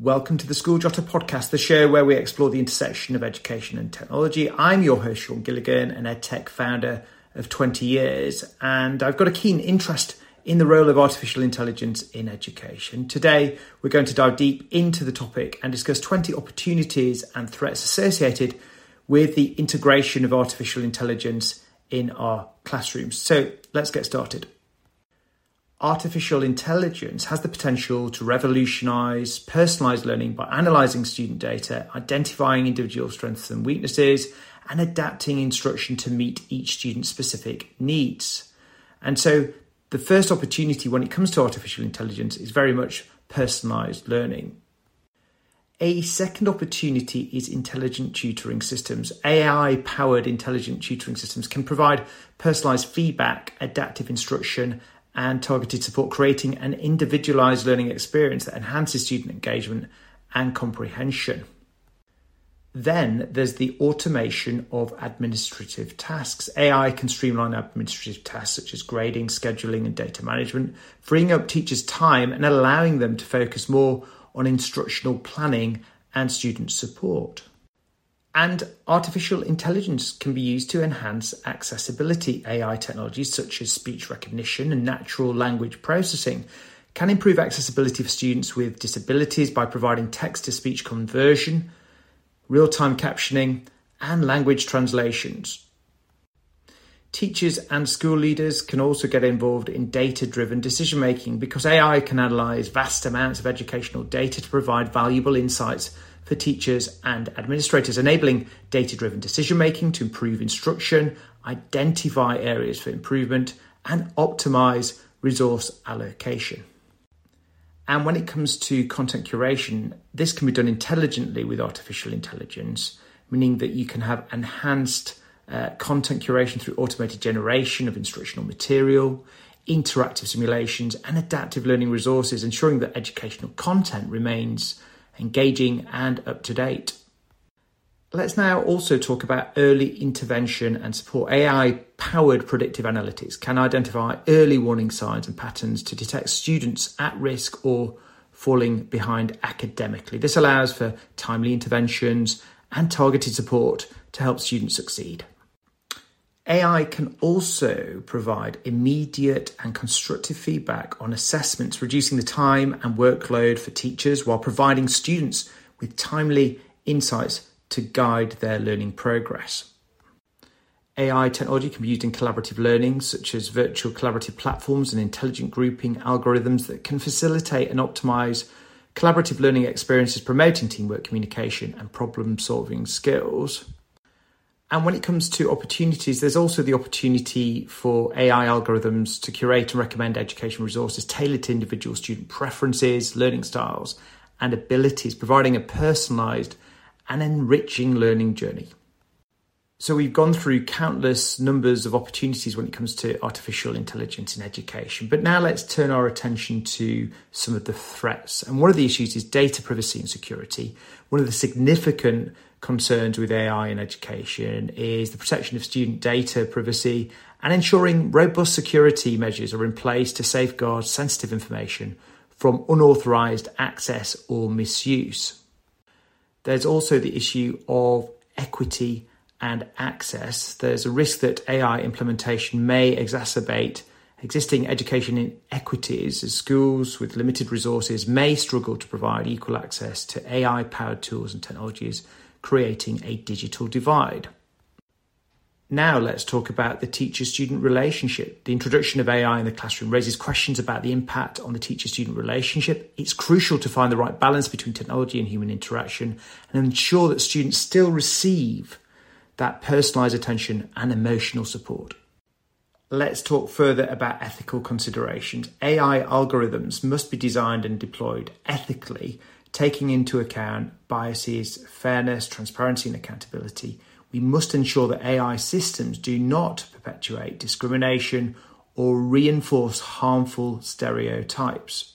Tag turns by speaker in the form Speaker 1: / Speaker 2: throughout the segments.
Speaker 1: Welcome to the School Jotter podcast, the show where we explore the intersection of education and technology. I'm your host, Sean Gilligan, an EdTech founder of 20 years, and I've got a keen interest in the role of artificial intelligence in education. Today, we're going to dive deep into the topic and discuss 20 opportunities and threats associated with the integration of artificial intelligence in our classrooms. So let's get started artificial intelligence has the potential to revolutionize personalized learning by analyzing student data, identifying individual strengths and weaknesses, and adapting instruction to meet each student's specific needs. And so, the first opportunity when it comes to artificial intelligence is very much personalized learning. A second opportunity is intelligent tutoring systems. AI powered intelligent tutoring systems can provide personalized feedback, adaptive instruction, and targeted support, creating an individualized learning experience that enhances student engagement and comprehension. Then there's the automation of administrative tasks. AI can streamline administrative tasks such as grading, scheduling, and data management, freeing up teachers' time and allowing them to focus more on instructional planning and student support. And artificial intelligence can be used to enhance accessibility. AI technologies such as speech recognition and natural language processing can improve accessibility for students with disabilities by providing text to speech conversion, real time captioning, and language translations. Teachers and school leaders can also get involved in data driven decision making because AI can analyze vast amounts of educational data to provide valuable insights for teachers and administrators, enabling data driven decision making to improve instruction, identify areas for improvement, and optimize resource allocation. And when it comes to content curation, this can be done intelligently with artificial intelligence, meaning that you can have enhanced uh, content curation through automated generation of instructional material, interactive simulations, and adaptive learning resources, ensuring that educational content remains engaging, and up to date. Let's now also talk about early intervention and support. AI powered predictive analytics can identify early warning signs and patterns to detect students at risk or falling behind academically. This allows for timely interventions and targeted support to help students succeed. AI can also provide immediate and constructive feedback on assessments, reducing the time and workload for teachers while providing students with timely insights to guide their learning progress. AI technology can be used in collaborative learning, such as virtual collaborative platforms and intelligent grouping algorithms that can facilitate and optimize collaborative learning experiences, promoting teamwork, communication, and problem solving skills. And when it comes to opportunities, there's also the opportunity for AI algorithms to curate and recommend education resources tailored to individual student preferences, learning styles, and abilities, providing a personalized and enriching learning journey. So, we've gone through countless numbers of opportunities when it comes to artificial intelligence in education. But now let's turn our attention to some of the threats. And one of the issues is data privacy and security. One of the significant concerns with AI in education is the protection of student data privacy and ensuring robust security measures are in place to safeguard sensitive information from unauthorized access or misuse. There's also the issue of equity and access. There's a risk that AI implementation may exacerbate existing education inequities as schools with limited resources may struggle to provide equal access to AI powered tools and technologies creating a digital divide. Now, let's talk about the teacher student relationship. The introduction of AI in the classroom raises questions about the impact on the teacher student relationship. It's crucial to find the right balance between technology and human interaction and ensure that students still receive that personalized attention and emotional support. Let's talk further about ethical considerations. AI algorithms must be designed and deployed ethically taking into account biases, fairness, transparency, and accountability, we must ensure that AI systems do not perpetuate discrimination or reinforce harmful stereotypes.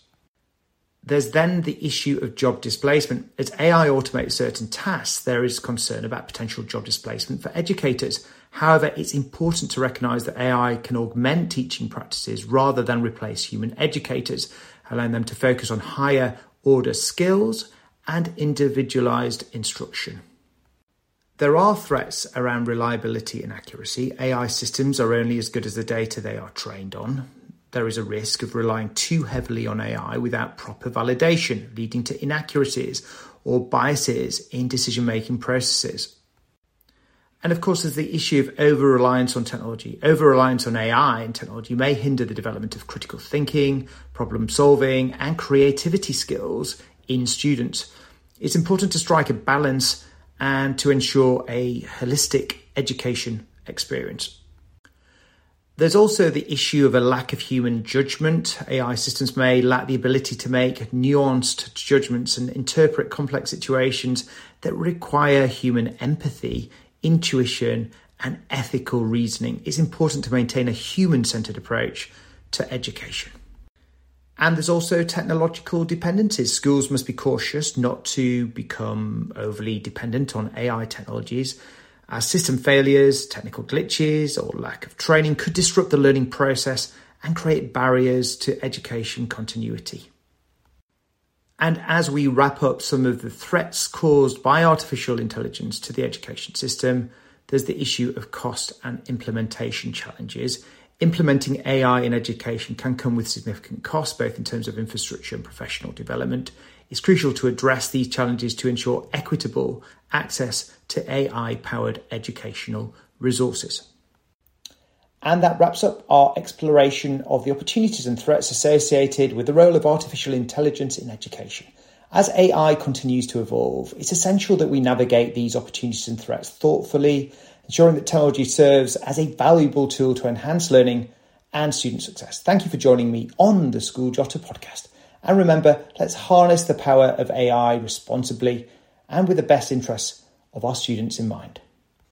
Speaker 1: There's then the issue of job displacement. As AI automates certain tasks, there is concern about potential job displacement for educators. However, it's important to recognize that AI can augment teaching practices rather than replace human educators, allowing them to focus on higher order skills and individualized instruction. There are threats around reliability and accuracy. AI systems are only as good as the data they are trained on. There is a risk of relying too heavily on AI without proper validation, leading to inaccuracies or biases in decision making processes. And of course, there's the issue of over reliance on technology. Over reliance on AI and technology may hinder the development of critical thinking, problem solving, and creativity skills in students. It's important to strike a balance and to ensure a holistic education experience. There's also the issue of a lack of human judgment. AI systems may lack the ability to make nuanced judgments and interpret complex situations that require human empathy, intuition, and ethical reasoning. It's important to maintain a human centered approach to education. And there's also technological dependencies. Schools must be cautious not to become overly dependent on AI technologies, as system failures, technical glitches, or lack of training could disrupt the learning process and create barriers to education continuity. And as we wrap up some of the threats caused by artificial intelligence to the education system, there's the issue of cost and implementation challenges Implementing AI in education can come with significant costs, both in terms of infrastructure and professional development. It's crucial to address these challenges to ensure equitable access to AI powered educational resources. And that wraps up our exploration of the opportunities and threats associated with the role of artificial intelligence in education. As AI continues to evolve, it's essential that we navigate these opportunities and threats thoughtfully ensuring that technology serves as a valuable tool to enhance learning and student success. Thank you for joining me on the School Jotter podcast. And remember, let's harness the power of AI responsibly and with the best interests of our students in mind.